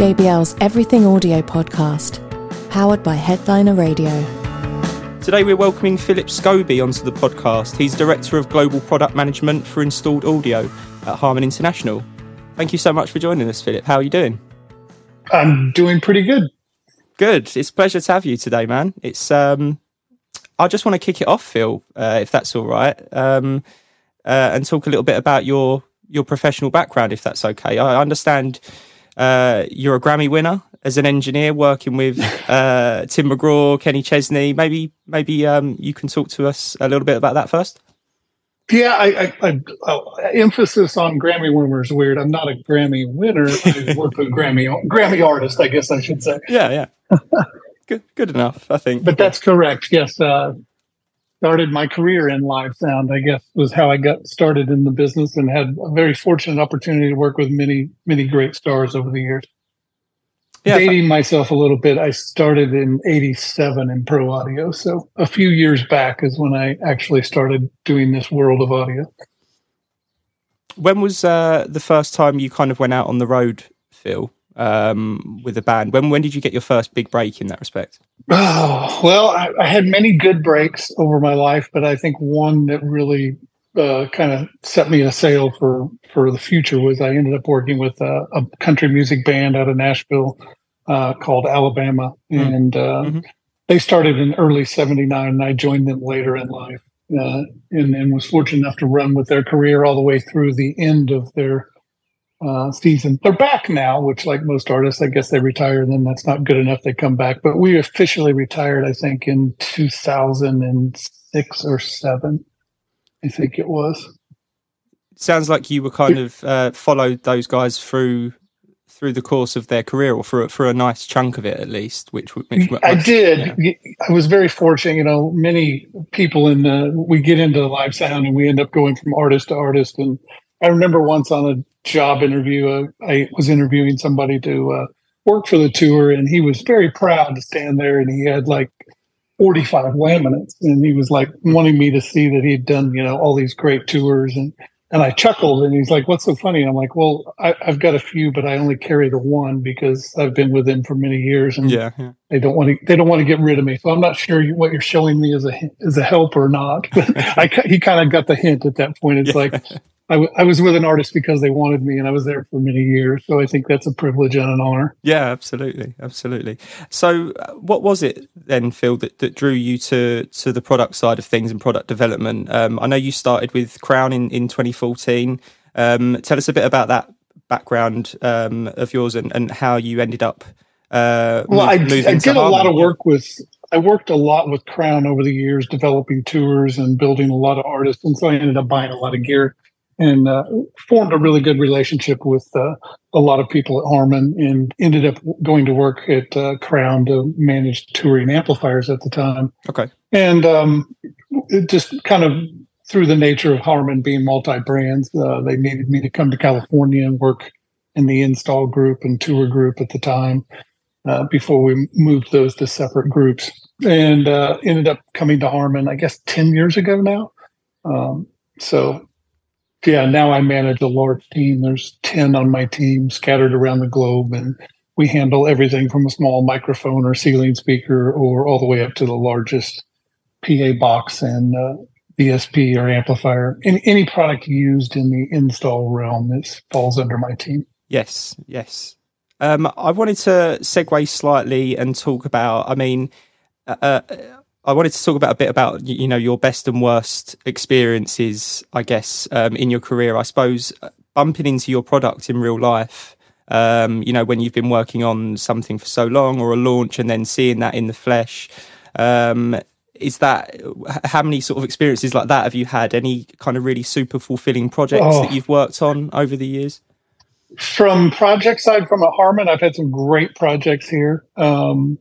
JBL's Everything Audio podcast, powered by Headliner Radio. Today we're welcoming Phillip Scobee onto the podcast. He's Director of Global Product Management for Installed Audio at Harman International. Thank you so much for joining us, Phillip. How are you doing? I'm doing pretty good. Good. It's a pleasure to have you today, man. It's um I just want to kick it off, Phil, uh, if that's all right, um, uh, and talk a little bit about your your professional background, if that's okay. I understand uh, you're a Grammy winner as an engineer, working with uh, Tim McGraw, Kenny Chesney. Maybe maybe um, you can talk to us a little bit about that first. Yeah, I, I, I oh, emphasis on Grammy winner is weird. I'm not a Grammy winner. I work with Grammy Grammy artist, I guess I should say. Yeah, yeah. good, good enough, I think. But that's correct. Yes, uh, started my career in live sound. I guess was how I got started in the business, and had a very fortunate opportunity to work with many, many great stars over the years. Yeah, Dating myself a little bit, I started in '87 in pro audio, so a few years back is when I actually started doing this world of audio. When was uh, the first time you kind of went out on the road, Phil? Um, with the band. When when did you get your first big break in that respect? Oh well, I, I had many good breaks over my life, but I think one that really uh, kind of set me a sail for for the future was I ended up working with a, a country music band out of Nashville uh, called Alabama, mm. and uh, mm-hmm. they started in early '79, and I joined them later in life. Uh, and, and was fortunate enough to run with their career all the way through the end of their uh, season. They're back now, which, like most artists, I guess they retire, and then that's not good enough. They come back, but we officially retired, I think, in 2006 or seven. I think it was. Sounds like you were kind of uh, followed those guys through through the course of their career, or for for a nice chunk of it at least. Which, which, which I did. Yeah. I was very fortunate. You know, many people in the we get into the live sound, and we end up going from artist to artist, and I remember once on a job interview, uh, I was interviewing somebody to uh, work for the tour, and he was very proud to stand there, and he had like 45 laminates, and he was like wanting me to see that he'd done, you know, all these great tours, and and I chuckled, and he's like, "What's so funny?" And I'm like, "Well, I, have got a few, but I only carry the one because I've been with him for many years, and yeah, yeah. they don't want to they don't want to get rid of me. So I'm not sure what you're showing me is a is a help or not. I, he kind of got the hint at that point. It's yeah. like I, w- I was with an artist because they wanted me and I was there for many years. So I think that's a privilege and an honor. Yeah, absolutely. Absolutely. So uh, what was it then, Phil, that, that drew you to, to the product side of things and product development? Um, I know you started with Crown in, in 2014. Um, tell us a bit about that background um, of yours and, and how you ended up. Uh, well, I, I did a lot of work with I worked a lot with Crown over the years, developing tours and building a lot of artists, and so I ended up buying a lot of gear and uh, formed a really good relationship with uh, a lot of people at Harman and ended up going to work at uh, Crown to manage touring amplifiers at the time. Okay. And um, just kind of through the nature of Harman being multi brands, uh, they needed me to come to California and work in the install group and tour group at the time uh, before we moved those to separate groups. And uh, ended up coming to Harman, I guess, 10 years ago now. Um, so yeah, now I manage a large team. There's 10 on my team scattered around the globe, and we handle everything from a small microphone or ceiling speaker or all the way up to the largest PA box and uh, or amplifier. Any, any product used in the install realm is, falls under my team. Yes, yes. Um, I wanted to segue slightly and talk about, I mean, uh, uh I wanted to talk about a bit about you know your best and worst experiences, I guess, um, in your career. I suppose uh, bumping into your product in real life. Um, you know, when you've been working on something for so long or a launch, and then seeing that in the flesh. Um, is that how many sort of experiences like that have you had? Any kind of really super fulfilling projects oh. that you've worked on over the years? From project side, from a Harman, I've had some great projects here. Um,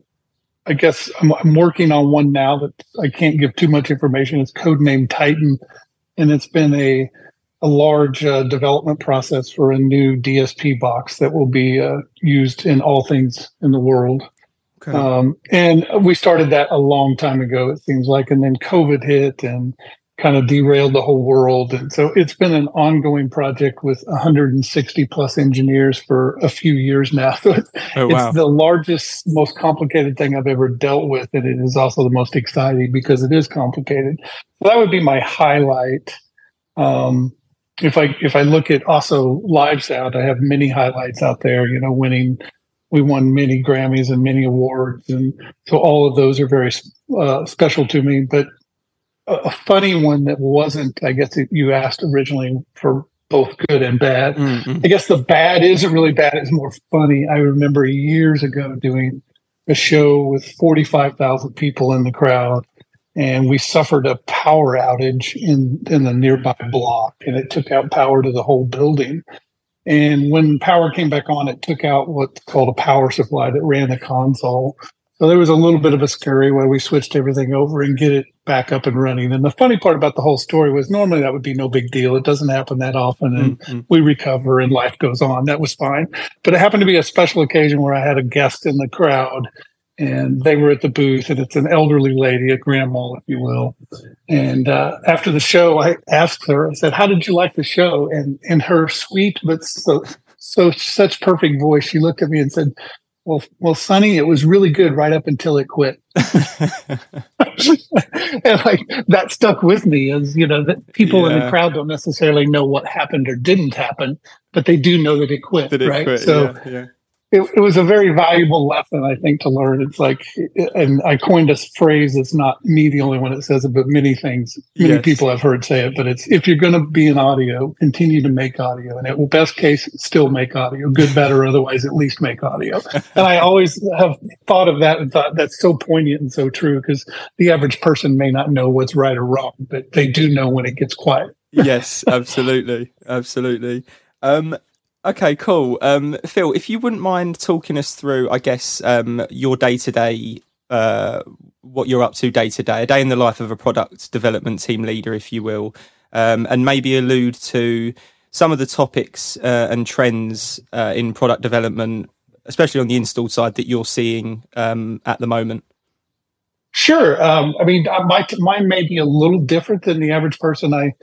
I guess I'm, I'm, working on one now that I can't give too much information. It's codenamed Titan, and it's been a a large uh, development process for a new DSP box that will be uh, used in all things in the world. Okay. Um, and we started that a long time ago, it seems like, and then COVID hit and kind of derailed the whole world. And so it's been an ongoing project with 160 plus engineers for a few years now. So it's, Oh, wow. it's the largest, most complicated thing I've ever dealt with. And it is also the most exciting because it is complicated. So that would be my highlight. Um, if I if I look at also live sound, I have many highlights out there. You know, winning, we won many Grammys and many awards, and so all of those are very uh, special to me. But a, funny one that wasn't, I guess, you asked originally for both good and bad. Mm, mm. I guess the bad isn't really bad; it's more funny. I remember years ago doing a show with forty five thousand people in the crowd and we suffered a power outage in in the nearby block and it took out power to the whole building and when power came back on it took out what's called a power supply that ran the console so there was a little bit of a scurry where we switched everything over and get it back up and running. And the funny part about the whole story was normally that would be no big deal. It doesn't happen that often and Mm, mm. we recover and life goes on. That was fine. But it happened to be a special occasion where i had a guest in the crowd and they were at the booth and it's an elderly lady a grandma if you will. And uh, after the show i asked her i said how did you like the show? And in her sweet but so so such perfect voice she looked at me and said well well sonny it was really good right up until it quit and like that stuck with me as you know that people in the crowd don't necessarily know what happened or didn't happen but they do know that it quit Did it right quit? so yeah, yeah. It, it was a very valuable lesson, I think, to learn. It's like, and I coined a phrase that's not me the only one that says it, but many things, many Yes. people have heard say it. But it's if you're going to be in audio, continue to make audio, and it will best case, still make audio, good, better, otherwise, at least make audio. and I always have thought of that and thought that's so poignant and so true because the average person may not know what's right or wrong, but they do know when it gets quiet. yes, absolutely, absolutely. Um, okay, cool. Um, Phil, if you wouldn't mind talking us through, I guess, um, your day to day, what you're up to day to day, a day in the life of a product development team leader, if you will, um, and maybe allude to some of the topics uh, and trends uh, in product development, especially on the install side that you're seeing um, at the moment. Sure. Um, I mean, uh, my mine may be a little different than the average person. I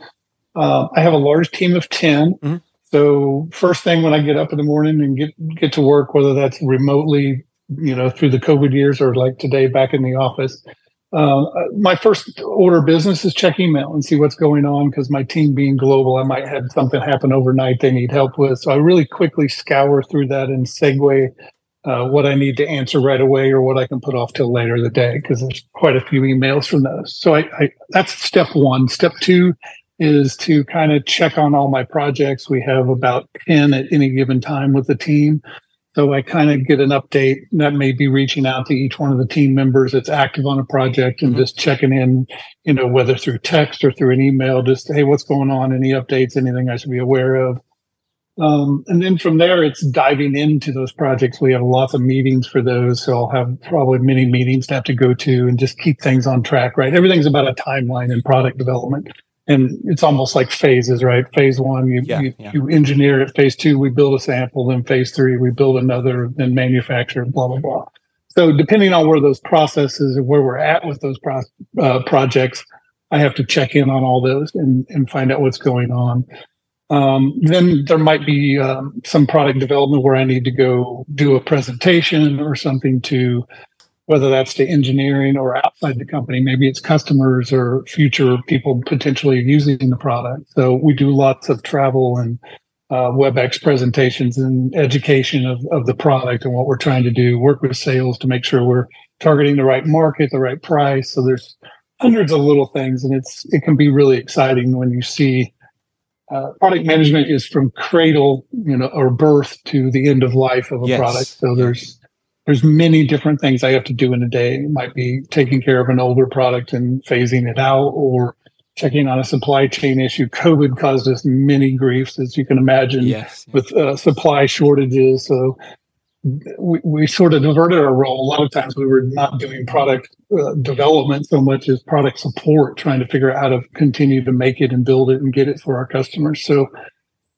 uh, I have a large team of 10 Mhm. So first thing when I get up in the morning and get get to work, whether that's remotely, you know, through the COVID years or like today back in the office, uh, my first order of business is check email and see what's going on because my team being global, I might have something happen overnight they need help with. So I really quickly scour through that and segue uh, what I need to answer right away or what I can put off till later in the day because there's quite a few emails from those. So I, I that's step one. Step two is to kind of check on all my projects. We have about 10 at any given time with the team. So I kind of get an update that may be reaching out to each one of the team members that's active on a project and Mhm. just checking in, you know, whether through text or through an email, just, hey, what's going on? Any updates? Anything I should be aware of? Um, and then from there, it's diving into those projects. We have lots of meetings for those. So I'll have probably many meetings to have to go to and just keep things on track, right? Everything's about a timeline in product development. And it's almost like phases, right? Phase one, you, Yeah, you, yeah. you engineer it. Phase two, we build a sample. Then phase three, we build another, then manufacture, blah, blah, blah. So depending on where those processes and where we're at with those pro- uh, projects, I have to check in on all those and, and find out what's going on. Um, then there might be um, some product development where I need to go do a presentation or something to whether that's to engineering or outside the company. Maybe it's customers or future people potentially using the product. So we do lots of travel and uh, WebEx presentations and education of, of the product and what we're trying to do. Work with sales to make sure we're targeting the right market, the right price. So there's hundreds of little things, and it's it can be really exciting when you see uh, product management is from cradle, you know, or birth to the end of life of a Yes. product. So there's there's many different things I have to do in a day. It might be taking care of an older product and phasing it out, or checking on a supply chain issue. COVID caused us many griefs, as you can imagine Yes. with uh, supply shortages. So we, we sort of diverted our role. A lot of times we were not doing product uh, development so much as product support, trying to figure out how to continue to make it and build it and get it for our customers. So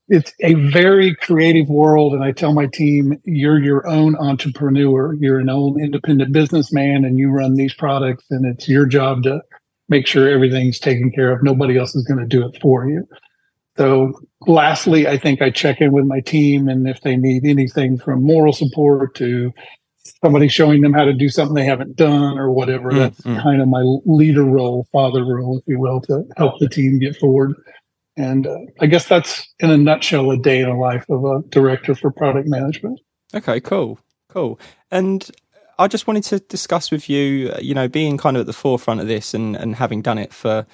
it's a very creative world. And I tell my team, you're your own entrepreneur. You're an own independent businessman and you run these products and it's your job to make sure everything's taken care of. Nobody else is going to do it for you. So, lastly, I think I check in with my team, and if they need anything from moral support to somebody showing them how to do something they haven't done or whatever, mm, that's mm. kind of my leader role, father role, if you will, to help the team get forward. And uh, I guess that's in a nutshell a day in the life of a director for product management. Okay, cool, cool. And I just wanted to discuss with you, you know, being kind of at the forefront of this and, and having done it for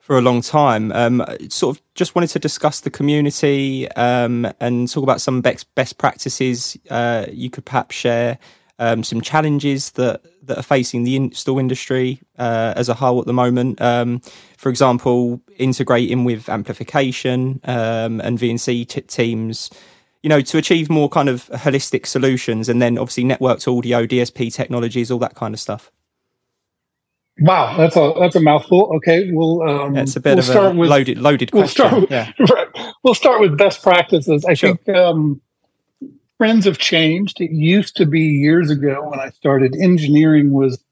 for a long time. Um, sort of just wanted to discuss the community um, and talk about some best best practices uh, you could perhaps share. Um, some challenges that that are facing the install industry uh, as a whole at the moment. Um, for example, integrating with amplification um, and VNC t- teams you know, to achieve more kind of holistic solutions and then obviously networked audio, DSP technologies, all that kind of stuff. Wow, that's a that's a mouthful. Okay, we'll um, a bit we'll of start a with, loaded loaded we'll Start with, yeah. right. We'll start with best practices. I sure. think um, trends have changed. It used to be years ago when I started, engineering was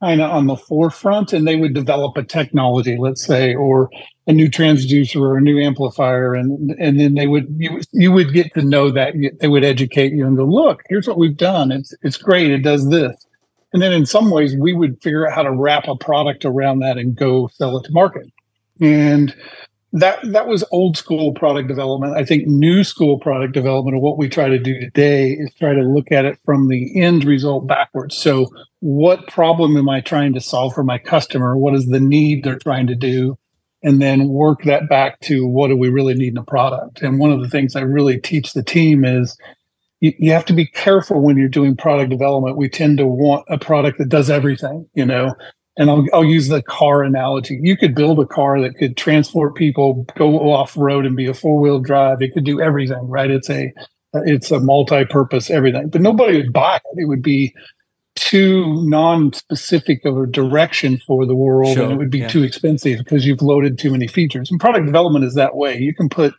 kind of on the forefront and they would develop a technology, let's say, or a new transducer or a new amplifier. And, and then they would, you, you would get to know that they would educate you and go, look, here's what we've done. It's, it's great. It does this. And then in some ways we would figure out how to wrap a product around that and go sell it to market. And that that was old school product development. I think new school product development, or what we try to do today, is try to look at it from the end result backwards. So, what problem am I trying to solve for my customer? What is the need they're trying to do? And then work that back to what do we really need in a product? And one of the things I really teach the team is you, you have to be careful when you're doing product development. We tend to want a product that does everything, you know, and I'll, I'll use the car analogy. You could build a car that could transport people, go off road, and be a four wheel drive. It could do everything, right? It's a it's a multi-purpose everything, but nobody would buy it. It would be too non-specific of a direction for the world, sure, and it would be yeah. too expensive because you've loaded too many features. And product development is that way. You can put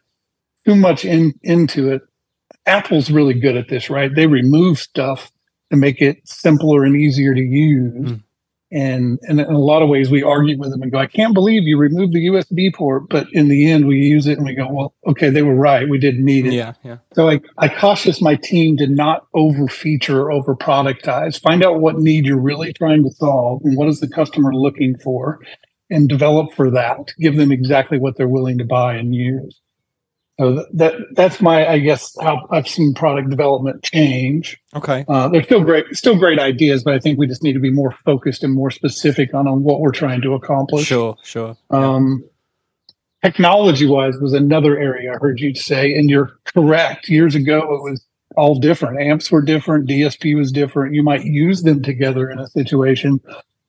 too much in into it. Apple's really good at this, right? They remove stuff to make it simpler and easier to use. Mm and, and in a lot of ways, we argue with them and go, I can't believe you removed the USB port. But in the end, we use it and we go, well, okay, they were right. We didn't need it. Yeah. yeah. So I, I cautious my team to not over feature or over productize. Find out what need you're really trying to solve and what is the customer looking for and develop for that. Give them exactly what they're willing to buy and use. So that that's my, I guess, how I've seen product development change. Okay, uh, they're still great, still great ideas, but I think we just need to be more focused and more specific on, on what we're trying to accomplish. Sure, sure. Um, technology wise was another area I heard you say, and you're correct. Years ago, it was all different. Amps were different. DSP was different. You might use them together in a situation,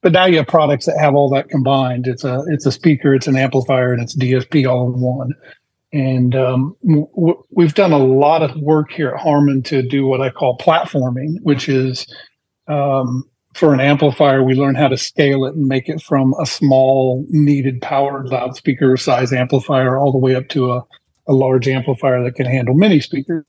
but now you have products that have all that combined. It's a it's a speaker, it's an amplifier, and it's DSP all in one. And um, w- we've done a lot of work here at Harman to do what I call platforming, which is um, for an amplifier, we learn how to scale it and make it from a small needed power loudspeaker size amplifier all the way up to a, a large amplifier that can handle many speakers.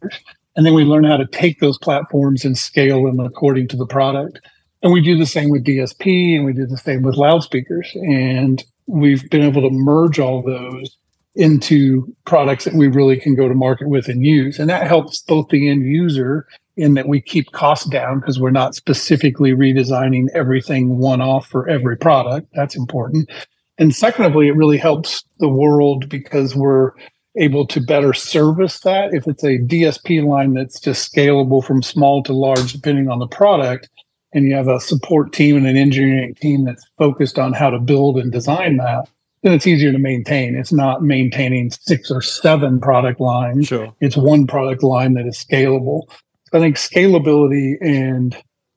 And then we learn how to take those platforms and scale them according to the product. And we do the same with DSP and we do the same with loudspeakers. And we've been able to merge all those into products that we really can go to market with and use. And that helps both the end user in that we keep costs down because we're not specifically redesigning everything one off for every product. That's important. And secondly, it really helps the world because we're able to better service that. If it's a DSP line that's just scalable from small to large, depending on the product, and you have a support team and an engineering team that's focused on how to build and design that, then it's easier to maintain. It's not maintaining six or seven product lines. Sure. It's one product line that is scalable. So I think scalability and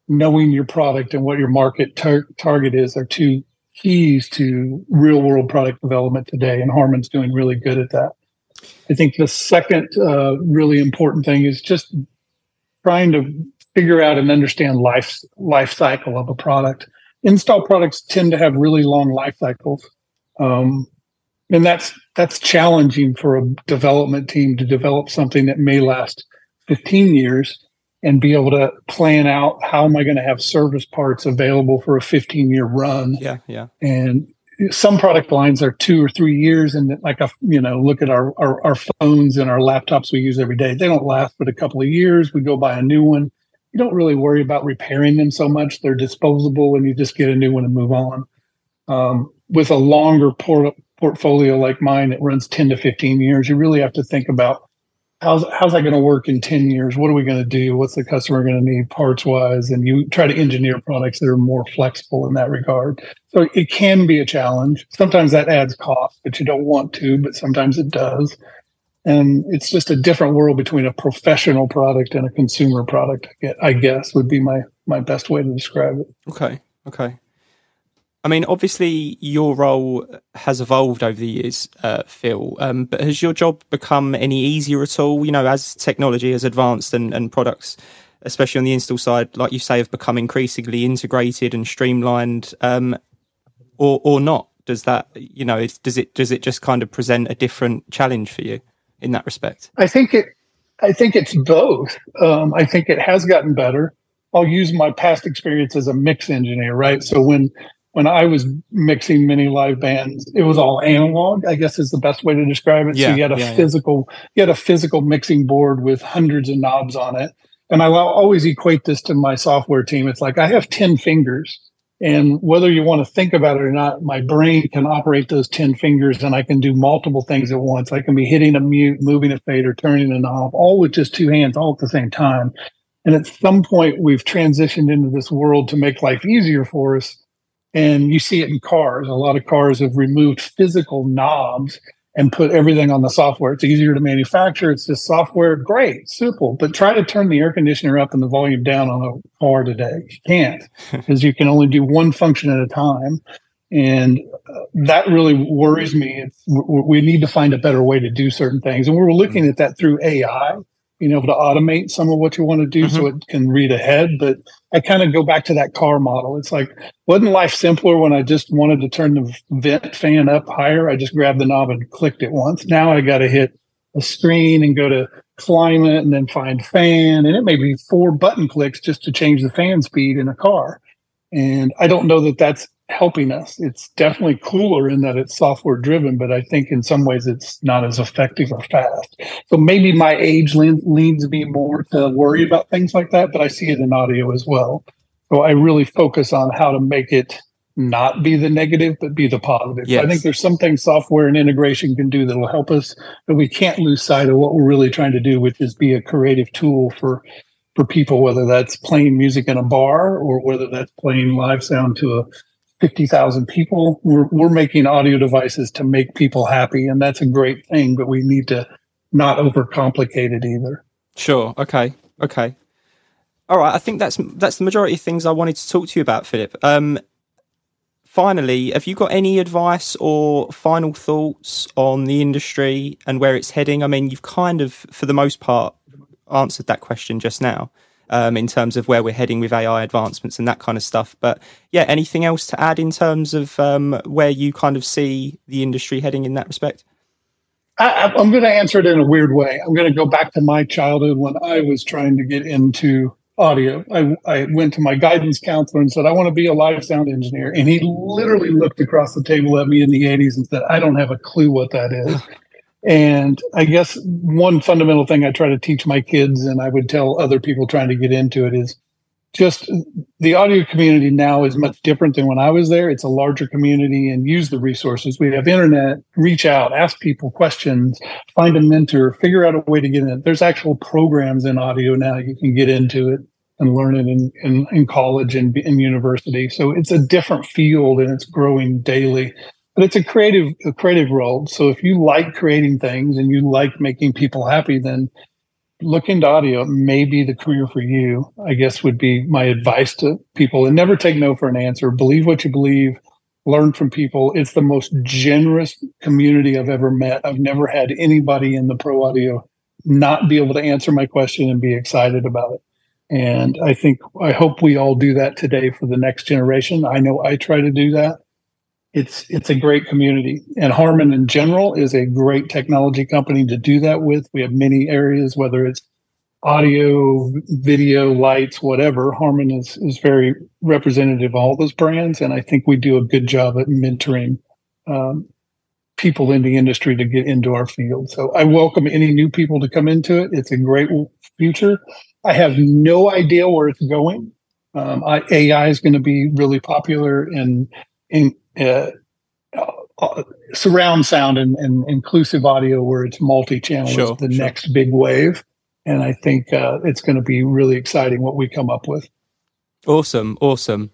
knowing your product and what your market tar- target is are two keys to real world product development today. And Harman's doing really good at that. I think the second uh, really important thing is just trying to figure out and understand life life cycle of a product. Install products tend to have really long life cycles. Um, and that's that's challenging for a development team to develop something that may last 15 years and be able to plan out how am I going to have service parts available for a 15 year run. Yeah, yeah. And some product lines are two or three years, and like a you know, look at our, our our phones and our laptops we use every day. They don't last but a couple of years. We go buy a new one. You don't really worry about repairing them so much. They're disposable, and you just get a new one and move on. Um, with a longer port- portfolio like mine that runs 10 to 15 years, you really have to think about how's how's that going to work in 10 years? What are we going to do? What's the customer going to need parts wise and you try to engineer products that are more flexible in that regard. So it can be a challenge. Sometimes that adds cost but you don't want to but sometimes it does. And it's just a different world between a professional product and a consumer product i guess would be my my best way to describe it. Okay okay I mean, obviously, your role has evolved over the years, uh, Phil. Um, but has your job become any easier at all? You know, as technology has advanced and, and products, especially on the install side, like you say, have become increasingly integrated and streamlined, um, or or not? Does that, you know, does it does it just kind of present a different challenge for you in that respect? I think it. I think it's both. Um, I think it has gotten better. I'll use my past experience as a mix engineer, right? So when when I was mixing many live bands, it was all analog, I guess is the best way to describe it. Yeah, so you had a yeah, physical, yeah. you had a physical mixing board with hundreds of knobs on it. And I always equate this to my software team. It's like I have 10 fingers and whether you want to think about it or not, my brain can operate those 10 fingers and I can do multiple things at once. I can be hitting a mute, moving a fader, turning a knob, all with just two hands, all at the same time. And at some point, we've transitioned into this world to make life easier for us and you see it in cars. A lot of cars have removed physical knobs and put everything on the software. It's easier to manufacture. It's just software. Great, simple. But try to turn the air conditioner up and the volume down on a car today. You can't because you can only do one function at a time. And uh, that really worries me. It's, we need to find a better way to do certain things. And we're looking at that through AI being able to automate some of what you want to do mm-hmm. so it can read ahead. But I kind of go back to that car model. It's like, wasn't life simpler when I just wanted to turn the vent fan up higher? I just grabbed the knob and clicked it once. Now I got to hit a screen and go to climate and then find fan. And it may be four button clicks just to change the fan speed in a car. And I don't know that that's helping us. It's definitely cooler in that it's software driven, but I think in some ways it's not as effective or fast. So maybe my age leans, leans me more to worry about things like that, but I see it in audio as well. So I really focus on how to make it not be the negative, but be the positive. Yes. I think there's something software and integration can do that will help us, but we can't lose sight of what we're really trying to do, which is be a creative tool for for people, whether that's playing music in a bar or whether that's playing live sound to a 50,000 people. We're, we're making audio devices to make people happy, and that's a great thing, but we need to not overcomplicate it either. Sure. Okay. Okay. All right. I think that's that's the majority of things I wanted to talk to you about, Phillip. Um, finally, have you got any advice or final thoughts on the industry and where it's heading? I mean, you've kind of, for the most part, answered that question just now um, in terms of where we're heading with AI advancements and that kind of stuff. But yeah, anything else to add in terms of um, where you kind of see the industry heading in that respect? I, am going to answer it in a weird way. I'm going to go back to my childhood when I was trying to get into audio. I, I went to my guidance counselor and said, I want to be a live sound engineer. And he literally looked across the table at me in the 80s and said, I don't have a clue what that is. And I guess one fundamental thing I try to teach my kids, and I would tell other people trying to get into it, is just the audio community now is much different than when I was there. It's a larger community and use the resources. We have internet, reach out, ask people questions, find a mentor, figure out a way to get in it. There's actual programs in audio now. You can get into it and learn it in, in, in college and in university. So it's a different field and it's growing daily but it's a creative a creative role so if you like creating things and you like making people happy then look into audio. May be the career for you i guess would be my advice to people. And never take no for an answer. Believe what you believe. Learn from people. It's the most generous community i've ever met. I've never had anybody in the pro audio not be able to answer my question and be excited about it. And i think i hope we all do that today for the next generation. I know i try to do that it's it's a great community and harman in general is a great technology company to do that with we have many areas whether it's audio video lights whatever harman is is very representative of all those brands and i think we do a good job at mentoring um, people in the industry to get into our field. So I welcome any new people to come into it. It's a great future. I have no idea where it's going. Um, I, AI is going to be really popular in in uh, uh, surround sound and, and, inclusive audio, where it's multi-channel, sure, is the sure. next big wave. And I think uh, it's going to be really exciting what we come up with. Awesome, awesome.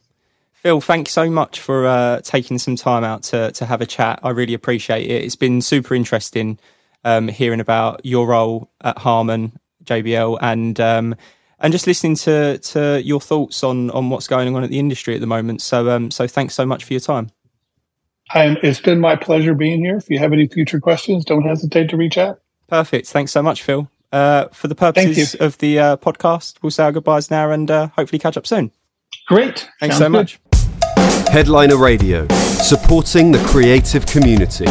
Phil, thanks so much for uh, taking some time out to to have a chat. I really appreciate it. It's been super interesting um, hearing about your role at Harman JBL and um, and just listening to to your thoughts on on what's going on at the industry at the moment. So um, so thanks so much for your time. I'm, it's been my pleasure being here. If you have any future questions, don't hesitate to reach out. Perfect. Thanks so much, Phil. Uh, for the purposes of the uh, podcast, we'll say our goodbyes now and uh, hopefully catch up soon. Great. Thanks Sounds so good. much. Headliner Radio, supporting the creative community.